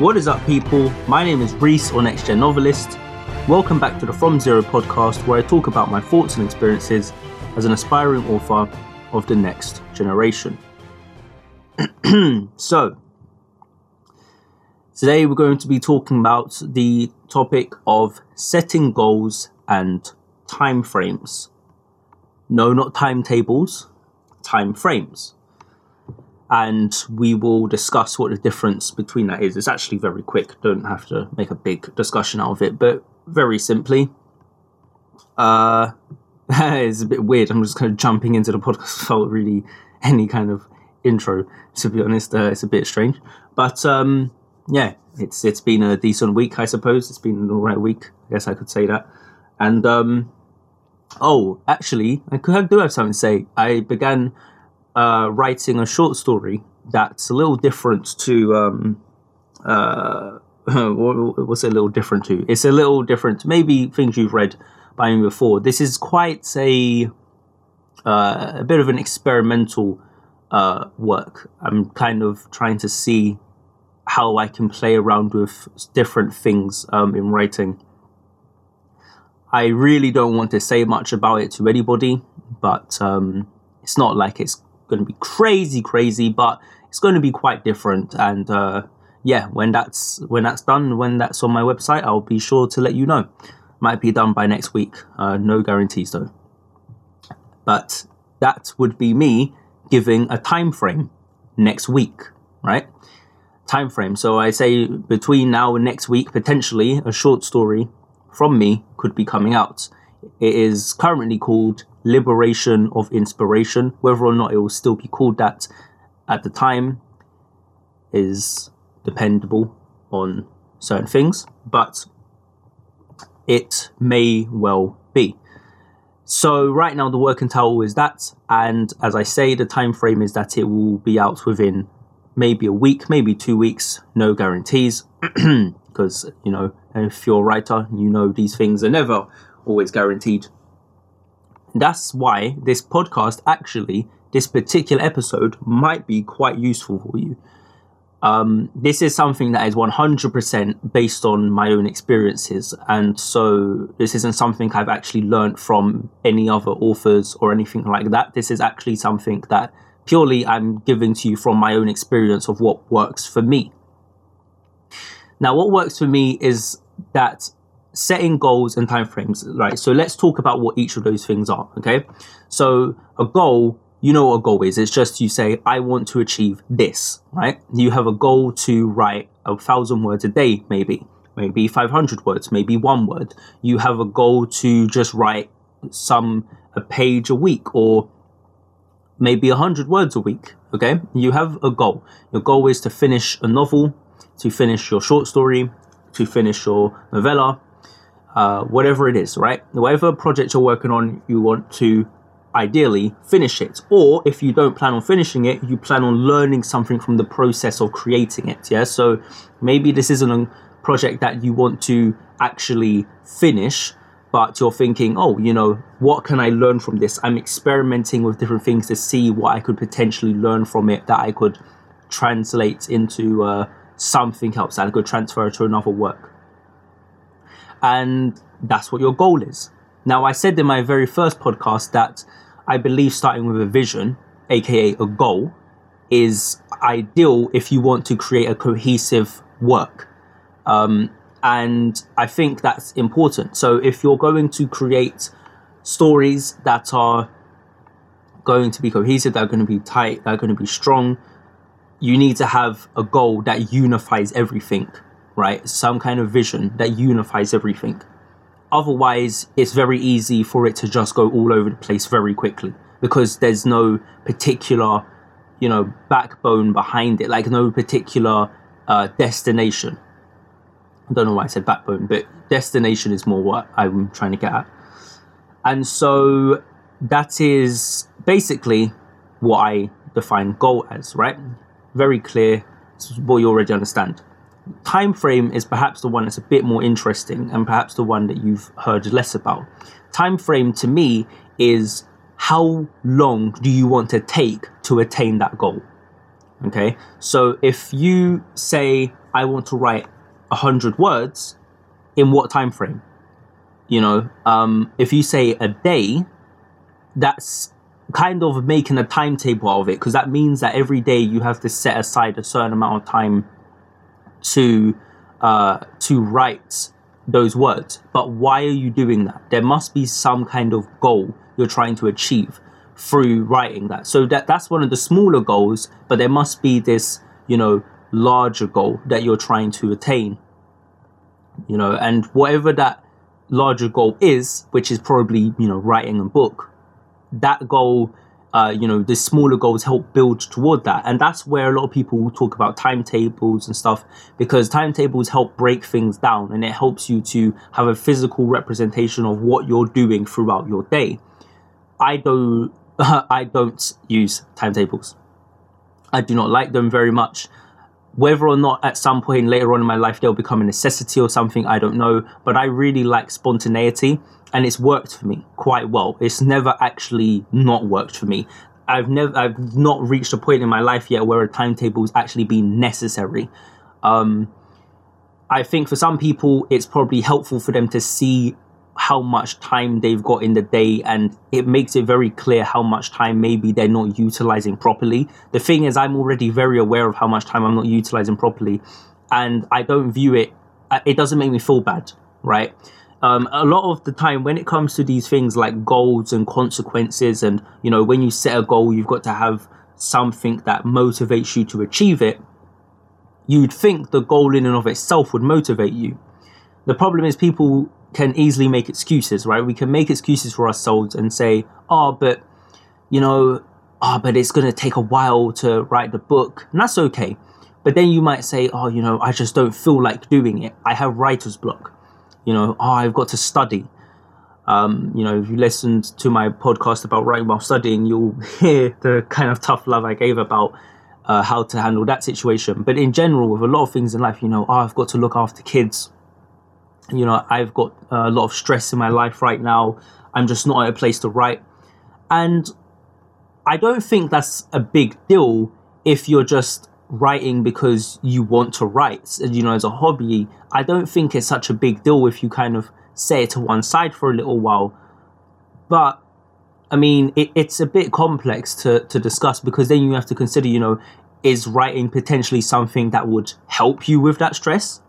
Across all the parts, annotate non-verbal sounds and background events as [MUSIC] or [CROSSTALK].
What is up, people? My name is Reese, or Next Gen Novelist. Welcome back to the From Zero podcast, where I talk about my thoughts and experiences as an aspiring author of the next generation. [CLEARS THROAT] so, today we're going to be talking about the topic of setting goals and time frames. No, not timetables, time frames and we will discuss what the difference between that is. It's actually very quick, don't have to make a big discussion out of it, but very simply, uh, [LAUGHS] it's a bit weird. I'm just kind of jumping into the podcast [LAUGHS] without really any kind of intro, to be honest. Uh, it's a bit strange, but um, yeah, it's it's been a decent week, I suppose. It's been an alright week, I guess I could say that. And um, oh, actually, I could I do have something to say. I began uh, writing a short story that's a little different to um, uh, [LAUGHS] what's a little different to? It's a little different, maybe things you've read by me before. This is quite a uh, a bit of an experimental uh, work. I'm kind of trying to see how I can play around with different things um, in writing. I really don't want to say much about it to anybody, but um, it's not like it's going to be crazy, crazy, but it's going to be quite different. And uh, yeah, when that's when that's done, when that's on my website, I'll be sure to let you know. Might be done by next week. Uh, no guarantees though. But that would be me giving a time frame next week, right? Time frame. So I say between now and next week, potentially a short story from me could be coming out. It is currently called liberation of inspiration. Whether or not it will still be called that at the time is dependable on certain things, but it may well be. So right now the working title is that, and as I say, the time frame is that it will be out within maybe a week, maybe two weeks, no guarantees, [CLEARS THROAT] because you know if you're a writer, you know these things are never always guaranteed. That's why this podcast, actually, this particular episode, might be quite useful for you. Um, this is something that is 100% based on my own experiences. And so this isn't something I've actually learned from any other authors or anything like that. This is actually something that purely I'm giving to you from my own experience of what works for me. Now, what works for me is that setting goals and timeframes, right? So let's talk about what each of those things are, okay? So a goal, you know what a goal is. It's just you say, I want to achieve this, right? You have a goal to write a thousand words a day, maybe, maybe 500 words, maybe one word. You have a goal to just write some, a page a week or maybe a hundred words a week, okay? You have a goal. Your goal is to finish a novel, to finish your short story, to finish your novella, uh, whatever it is, right? Whatever project you're working on, you want to ideally finish it. Or if you don't plan on finishing it, you plan on learning something from the process of creating it. Yeah. So maybe this isn't a project that you want to actually finish, but you're thinking, oh, you know, what can I learn from this? I'm experimenting with different things to see what I could potentially learn from it that I could translate into uh, something else that I could transfer to another work and that's what your goal is. Now, I said in my very first podcast that I believe starting with a vision, aka a goal, is ideal if you want to create a cohesive work. Um, and I think that's important. So, if you're going to create stories that are going to be cohesive, that are going to be tight, that are going to be strong, you need to have a goal that unifies everything right? Some kind of vision that unifies everything. Otherwise, it's very easy for it to just go all over the place very quickly because there's no particular, you know, backbone behind it, like no particular uh, destination. I don't know why I said backbone, but destination is more what I'm trying to get at. And so that is basically what I define goal as, right? Very clear, what you already understand time frame is perhaps the one that's a bit more interesting and perhaps the one that you've heard less about. Time frame to me is how long do you want to take to attain that goal? Okay, so if you say I want to write a hundred words in what time frame. You know, um, if you say a day, that's kind of making a timetable out of it because that means that every day you have to set aside a certain amount of time to uh, to write those words. But why are you doing that? There must be some kind of goal you're trying to achieve through writing that. So that that's one of the smaller goals, but there must be this, you know, larger goal that you're trying to attain. You know, and whatever that larger goal is, which is probably, you know, writing a book, that goal uh, you know, the smaller goals help build toward that. And that's where a lot of people talk about timetables and stuff because timetables help break things down and it helps you to have a physical representation of what you're doing throughout your day. I don't [LAUGHS] I don't use timetables. I do not like them very much. Whether or not at some point later on in my life they'll become a necessity or something, I don't know. But I really like spontaneity and it's worked for me quite well. It's never actually not worked for me. I've never I've not reached a point in my life yet where a timetable has actually been necessary. Um, I think for some people it's probably helpful for them to see how much time they've got in the day and it makes it very clear how much time maybe they're not utilizing properly. The thing is I'm already very aware of how much time I'm not utilizing properly and I don't view it it doesn't make me feel bad, right? um, a lot of the time when it comes to these things like goals and consequences and you know when you set a goal you've got to have something that motivates you to achieve it you'd think the goal in and of itself would motivate you the problem is people can easily make excuses right we can make excuses for ourselves and say oh but you know oh but it's going to take a while to write the book and that's okay but then you might say oh you know i just don't feel like doing it i have writer's block you know, oh, I've got to study. Um, you know, if you listened to my podcast about writing while studying, you'll [LAUGHS] hear the kind of tough love I gave about uh, how to handle that situation. But in general, with a lot of things in life, you know, oh, I've got to look after kids. You know, I've got a lot of stress in my life right now. I'm just not at a place to write. And I don't think that's a big deal if you're just writing because you want to write, you know, as a hobby, I don't think it's such a big deal if you kind of set it to one side for a little while. But I mean, it, it's a bit complex to, to discuss because then you have to consider, you know, is writing potentially something that would help you with that stress?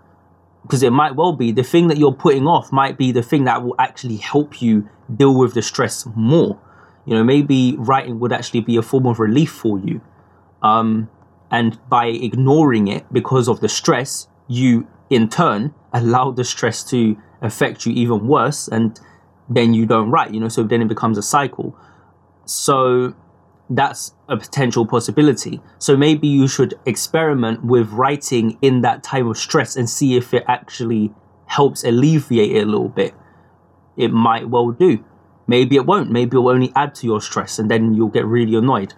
Because it might well be the thing that you're putting off might be the thing that will actually help you deal with the stress more. You know, maybe writing would actually be a form of relief for you. Um, and by ignoring it because of the stress, you in turn [LAUGHS] allow the stress to affect you even worse. And then you don't write, you know, so then it becomes a cycle. So that's a potential possibility. So maybe you should experiment with writing in that time of stress and see if it actually helps alleviate it a little bit. It might well do. Maybe it won't. Maybe it will only add to your stress and then you'll get really annoyed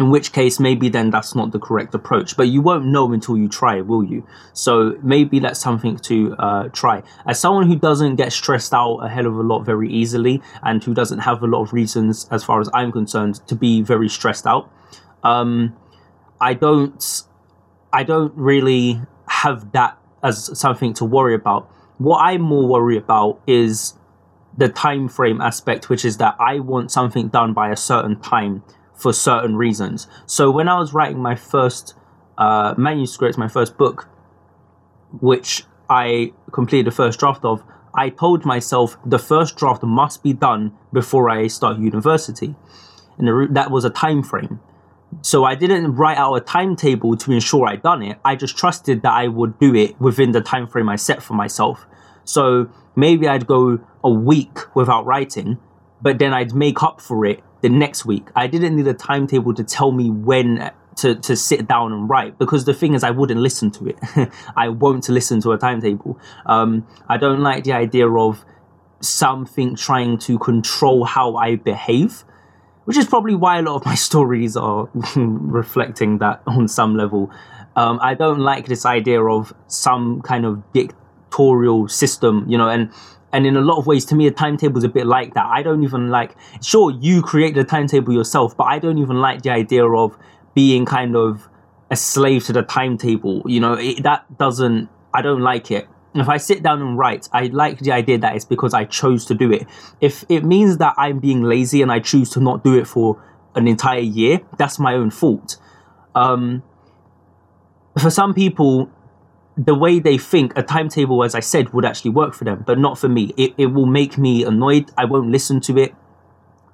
in which case maybe then that's not the correct approach. But you won't know until you try will you? So maybe that's something to uh, try. As someone who doesn't get stressed out a hell of a lot very easily and who doesn't have a lot of reasons as far as i'm concerned to be very stressed out um, i don't i don't really have that as something to worry about. What i more worry about is the time frame aspect which is that i want something done by a certain time for certain reasons. So when I was writing my first uh, manuscript, my first book, which I completed the first draft of, I told myself the first draft must be done before I start university, and that was a time frame. So I didn't write out a timetable to ensure I'd done it. I just trusted that I would do it within the time frame I set for myself. So maybe I'd go a week without writing, but then I'd make up for it the next week. I didn't need a timetable to tell me when to, to sit down and write because the thing is I wouldn't listen to it. [LAUGHS] I won't listen to a timetable. Um, I don't like the idea of something trying to control how I behave, which is probably why a lot of my [LAUGHS] stories are [LAUGHS] reflecting that on some level. Um, I don't like this idea of some kind of system, you know, and and in a lot of ways to me a timetable is a bit like that i don't even like sure you create the timetable yourself but i don't even like the idea of being kind of a slave to the timetable. You know, it, that doesn't, I don't like it. If I sit down and write, I like the idea that it's because I chose to do it. If it means that I'm being lazy and I choose to not do it for an entire year, that's my own fault. Um, for some people, the way they think a timetable, as I said, would actually work for them, but not for me. It, it will make me annoyed. I won't listen to it.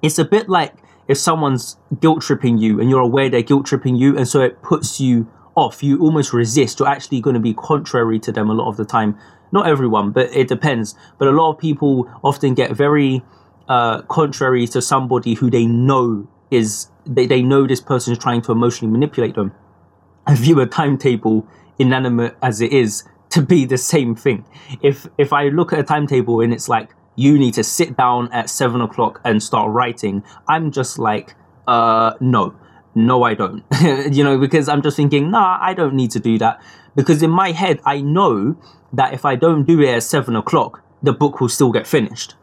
It's a bit like if someone's guilt tripping you and you're aware they're guilt tripping you, and so it puts you off, you almost resist. You're actually going to be contrary to them a lot of the time. Not everyone, but it depends. But a lot of people often get very uh, contrary to somebody who they know is they, they know this person is trying to emotionally manipulate them. I view a timetable, inanimate as it is, to be the same thing. If if I look at a timetable and it's like you need to sit down at seven o'clock and start writing. I'm just like, uh, no, no, I don't. [LAUGHS] you know, because I'm just thinking, nah, I don't need to do that. Because in my head, I know that if I don't do it at seven o'clock, the book will still get finished.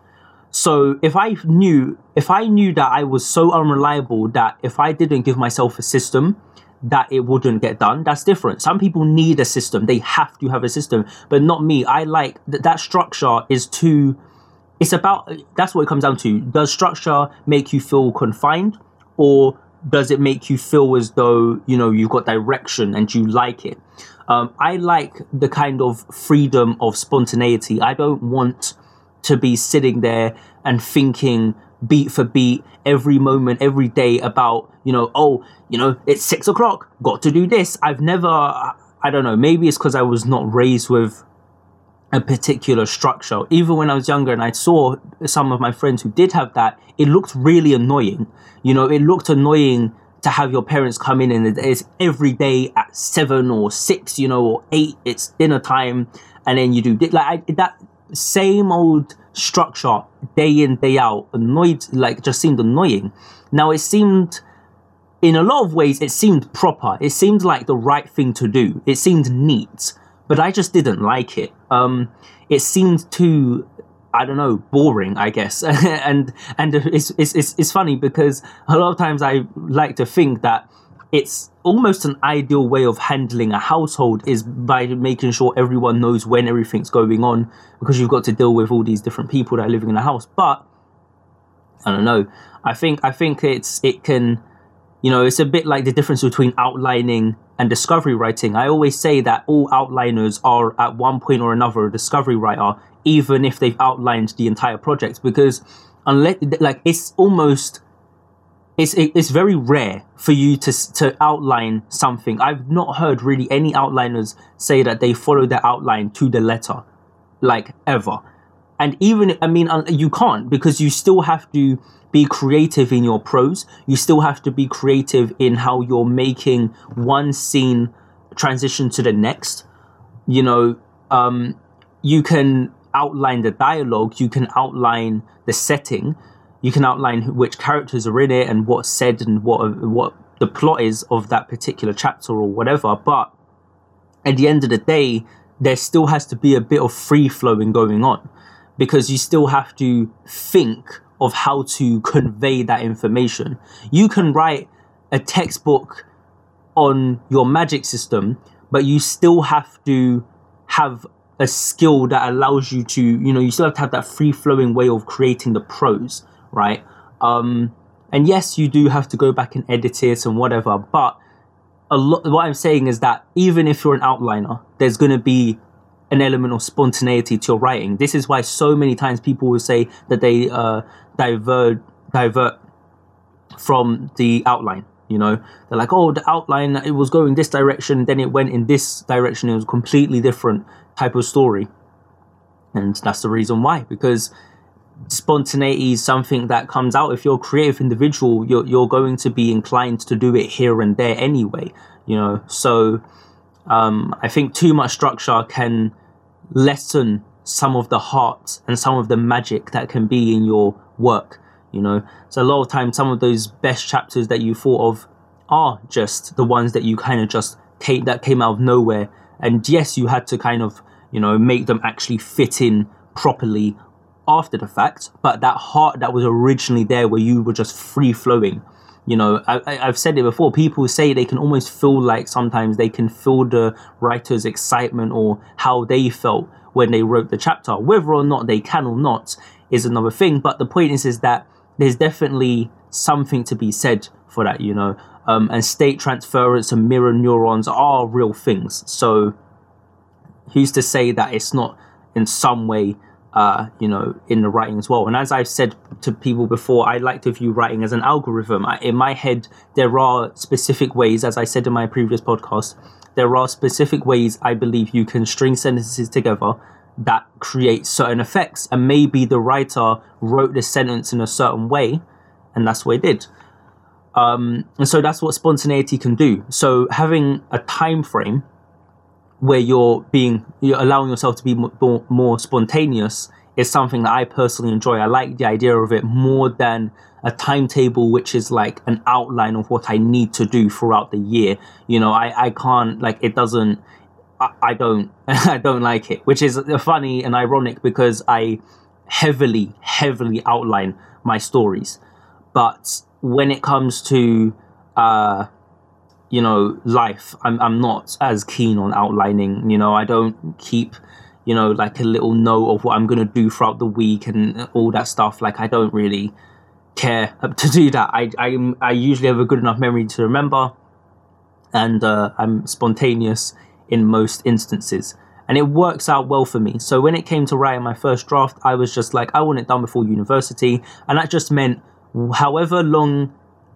So if I knew, if I knew that I was so unreliable that if I didn't give myself a system, that it wouldn't get done. That's different. Some people need a system; they have to have a system, but not me. I like that. That structure is too it's about that's what it comes down to. Does structure make you feel confined, or does it make you feel as though you know you've got direction and you like it? Um, I like the kind of freedom of spontaneity. I don't want to be sitting there and thinking beat for beat every moment, every day about you know, oh, you know, it's six o'clock, got to do this. I've never, I don't know, maybe it's because I was not raised with a particular structure. Even when I was younger and I saw some of my friends who did have that, it looked really annoying. You know, it looked annoying to have your parents come in and it's every day at seven or six, you know, or eight, it's dinner time, and then you do like I, that same old structure day in day out annoyed like just seemed annoying. Now it seemed in a lot of ways it seemed proper. It seemed like the right thing to do. It seemed neat but I just didn't like it. Um, it seemed too I don't know, boring, I guess. [LAUGHS] and and it's, it's it's it's funny because a lot of times I like to think that it's almost an ideal way of handling a household is by making sure everyone knows when everything's going on because you've got to deal with all these different people that are living in a house. But I don't know. I think I think it's it can you know, it's a bit like the difference between outlining and discovery writing. I always say that all outliners are at one point or another a discovery writer, even if they've outlined the entire project, because unless like it's almost it's it's very rare for you to to outline something. I've not heard really any outliners say that they follow their outline to the letter, like ever. And even I mean, you can't because you still have to be creative in your prose. You still have to be creative in how you're making one scene transition to the next. You know, um, you can outline the dialogue, you can outline the setting, you can outline which characters are in it and what's said and what what the plot is of that particular chapter or whatever. But at the end of the day, there still has to be a bit of free flowing going on because you still have to think of how to convey that information. You can write a textbook on your magic system, but you still have to have a skill that allows you to, you know, you still have to have that free flowing way of creating the prose, right? Um, and yes, you do have to go back and edit it and whatever, but a lot, what I'm saying is that even if you're an outliner, there's going to be an element of spontaneity to your writing. This is why so many times people will say that they uh, divert divert from the outline. You know, they're like, oh, the outline it was going this direction, then it went in this direction. It was a completely different type of story, and that's the reason why. Because spontaneity is something that comes out. If you're a creative individual, you're you're going to be inclined to do it here and there anyway. You know, so um, I think too much structure can lessen some of the heart and some of the magic that can be in your work. You know, so a lot of times, some of those best chapters that you thought of are just the ones that you kind of just came that came out of nowhere. And yes, you had to kind of you know make them actually fit in properly after the fact, but that heart that was originally there, where you were just free flowing, You know, I, I've said it before. People say they can almost feel like sometimes they can feel the writer's excitement or how they felt when they wrote the chapter. Whether or not they can or not is another thing. But the point is, is that there's definitely something to be said for that. You know, um, and state transference and mirror neurons are real things. So, who's to say that it's not in some way uh, you know, in the writing as well. And as I've said to people before, I like to view writing as an algorithm. I, in my head, there are specific ways, as I said in my previous podcast, there are specific ways I believe you can string sentences together that create certain effects. And maybe the writer wrote the sentence in a certain way, and that's what it did. Um, and so that's what spontaneity can do. So having a time frame where you're being you're allowing yourself to be more, more spontaneous is something that I personally enjoy. I like the idea of it more than a timetable which is like an outline of what I need to do throughout the year. You know, I, I can't like it doesn't I, I don't [LAUGHS] I don't like it, which is funny and ironic because I heavily, heavily outline my stories. But when it comes to uh you know life i'm i'm not as keen on outlining you know i don't keep you know like a little note of what i'm going to do throughout the week and all that stuff like i don't really care [LAUGHS] to do that. I i i usually have a good enough memory to remember and uh, i'm spontaneous in most instances. And it works out well for me. So when it came to writing my first draft i was just like i want it done before university. And that just meant however long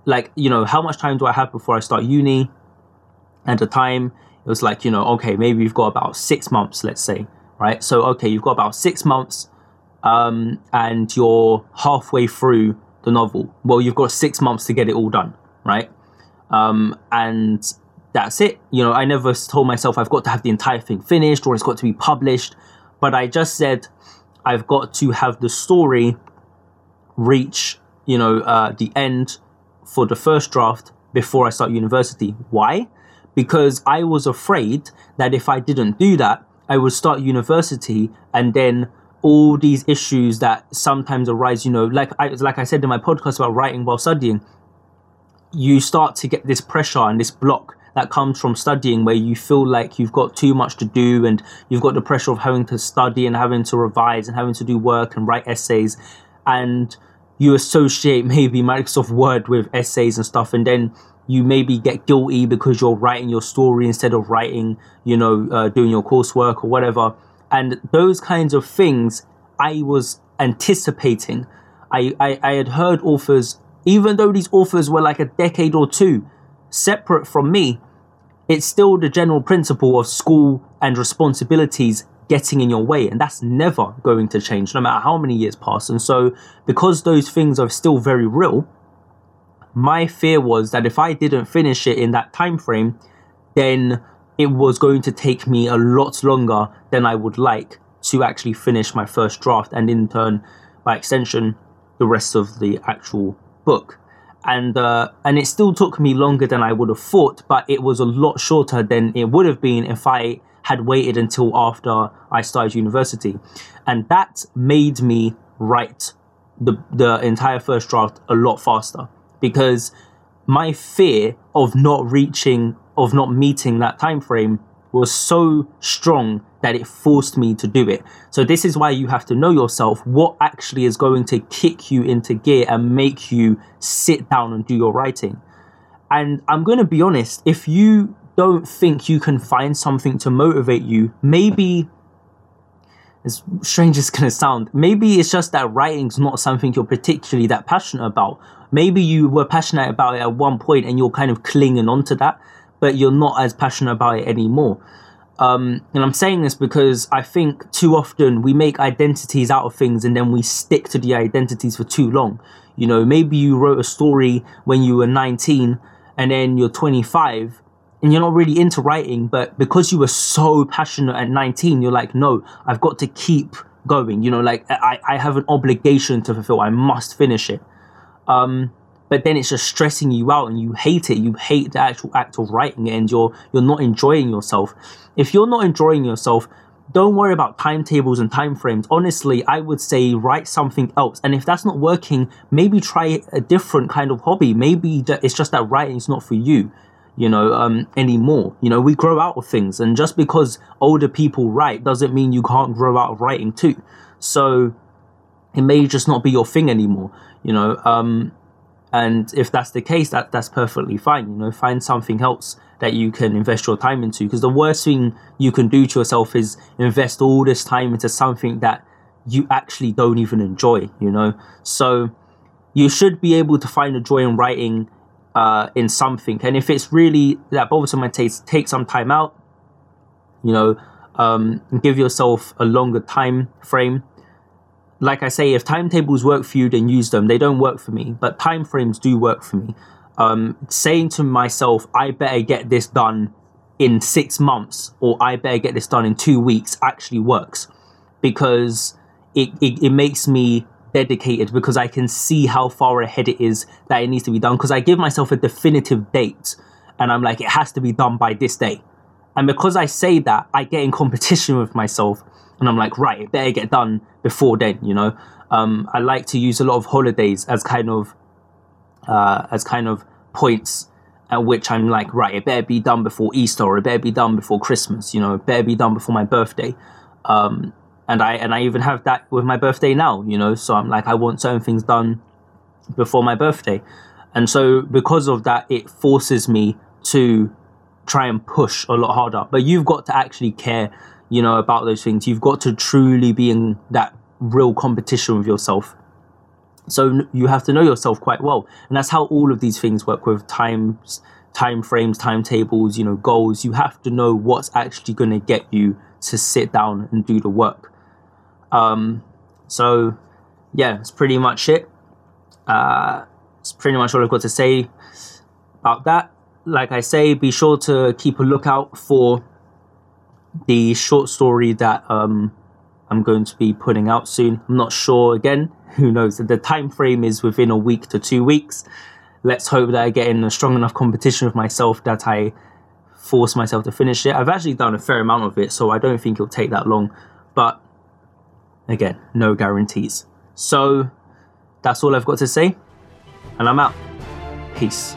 like you know how much time do i have before i start uni? At the time it was like you know okay maybe you've got about six months let's say right? So okay you've got about six months um, and you're halfway through the novel. Well you've got six months to get it all done right? Um, and that's it. You know i never told myself i've got to have the entire thing finished or it's got to be published but i just said i've got to have the story reach you know uh, the end for the first draft before I start university. Why? Because I was afraid that if I didn't do that, I would start university and then all these issues that sometimes arise, you know, like I like I said in my podcast about writing while studying, you start to get this pressure and this block that comes from studying where you feel like you've got too much to do and you've got the pressure of having to study and having to revise and having to do work and write essays and you associate maybe Microsoft Word with essays and stuff, and then you maybe get guilty because you're writing your story instead of writing, you know, uh, doing your coursework or whatever. And those kinds of things I was anticipating. I, I, I had heard authors, even though these authors were like a decade or two separate from me, it's still the general principle of school and responsibilities getting in your way and that's never going to change no matter how many years pass. And so because those things are still very real my fear was that if i didn't finish it in that time frame then it was going to take me a lot longer than i would like to actually finish my first draft and in turn by extension the rest of the actual book. And uh, and it still took me longer than I would have thought, but it was a lot shorter than it would have been if I had waited until after I started university. And that made me write the, the entire first draft a lot faster because my fear of not reaching, of not meeting that time frame was so strong that it forced me to do it. So this is why you have to know yourself what actually is going to kick you into gear and make you sit down and do your writing. And I'm going to be honest, if you don't think you can find something to motivate you, maybe as strange as gonna sound, maybe it's just that writing's not something you're particularly that passionate about. Maybe you were passionate about it at one point and you're kind of clinging on to that, but you're not as passionate about it anymore. Um, and I'm saying this because I think too often we make identities out of things and then we stick to the identities for too long. You know, maybe you wrote a story when you were 19 and then you're 25 and you're not really into writing, but because you were so passionate at 19, you're like, no, I've got to keep going. You know, like I, I have an obligation to fulfill. I must finish it. Um, but then it's just stressing you out and you hate it. You hate the actual act of writing it and you're you're not enjoying yourself. If you're not enjoying yourself, don't worry about timetables and time frames. Honestly, I would say write something else. And if that's not working, maybe try a different kind of hobby. Maybe it's just that writing is not for you, you know, um, anymore. You know, we grow out of things. And just because older people write doesn't mean you can't grow out of writing too. So it may just not be your thing anymore, you know. Um, and if that's the case, that that's perfectly fine. You know, find something else that you can invest your time into. Because the worst thing you can do to yourself is invest all this time into something that you actually don't even enjoy. You know, so you should be able to find a joy in writing uh, in something. And if it's really that bothersome my taste, take some time out. You know, um, give yourself a longer time frame like I say, if timetables work for you, then use them. They don't work for me, but time frames do work for me. Um, saying to myself, I better get this done in six months or I better get this done in two weeks actually works because it, it, it makes me dedicated because I can see how far ahead it is that it needs to be done because I give myself a definitive date and I'm like, it has to be done by this day. And because I say that, I get in competition with myself and I'm like, right, it better get done before then, you know. Um, I like to use a lot of holidays as kind of uh, as kind of points at which I'm like, right, it better be done before Easter or it better be done before Christmas, you know, it better be done before my birthday. Um, and I and I even have that with my birthday now, you know. So I'm like, I want certain things done before my birthday, and so because of that, it forces me to try and push a lot harder. But you've got to actually care you know, about those things. You've got to truly be in that real competition with yourself. So you have to know yourself quite well, and that's how all of these things work with times, time frames, timetables, you know, goals. You have to know what's actually going to get you to sit down and do the work. Um, so yeah, it's pretty much it. Uh, it's pretty much all I've got to say about that. Like I say, be sure to keep a lookout for the short story that um, I'm going to be putting out soon. I'm not sure again. Who knows? The time frame is within a week to two weeks. Let's hope that I get in a strong enough competition with myself that I force myself to finish it. I've actually done a fair amount of it, so I don't think it'll take that long. But again, no guarantees. So that's all I've got to say, and I'm out. Peace.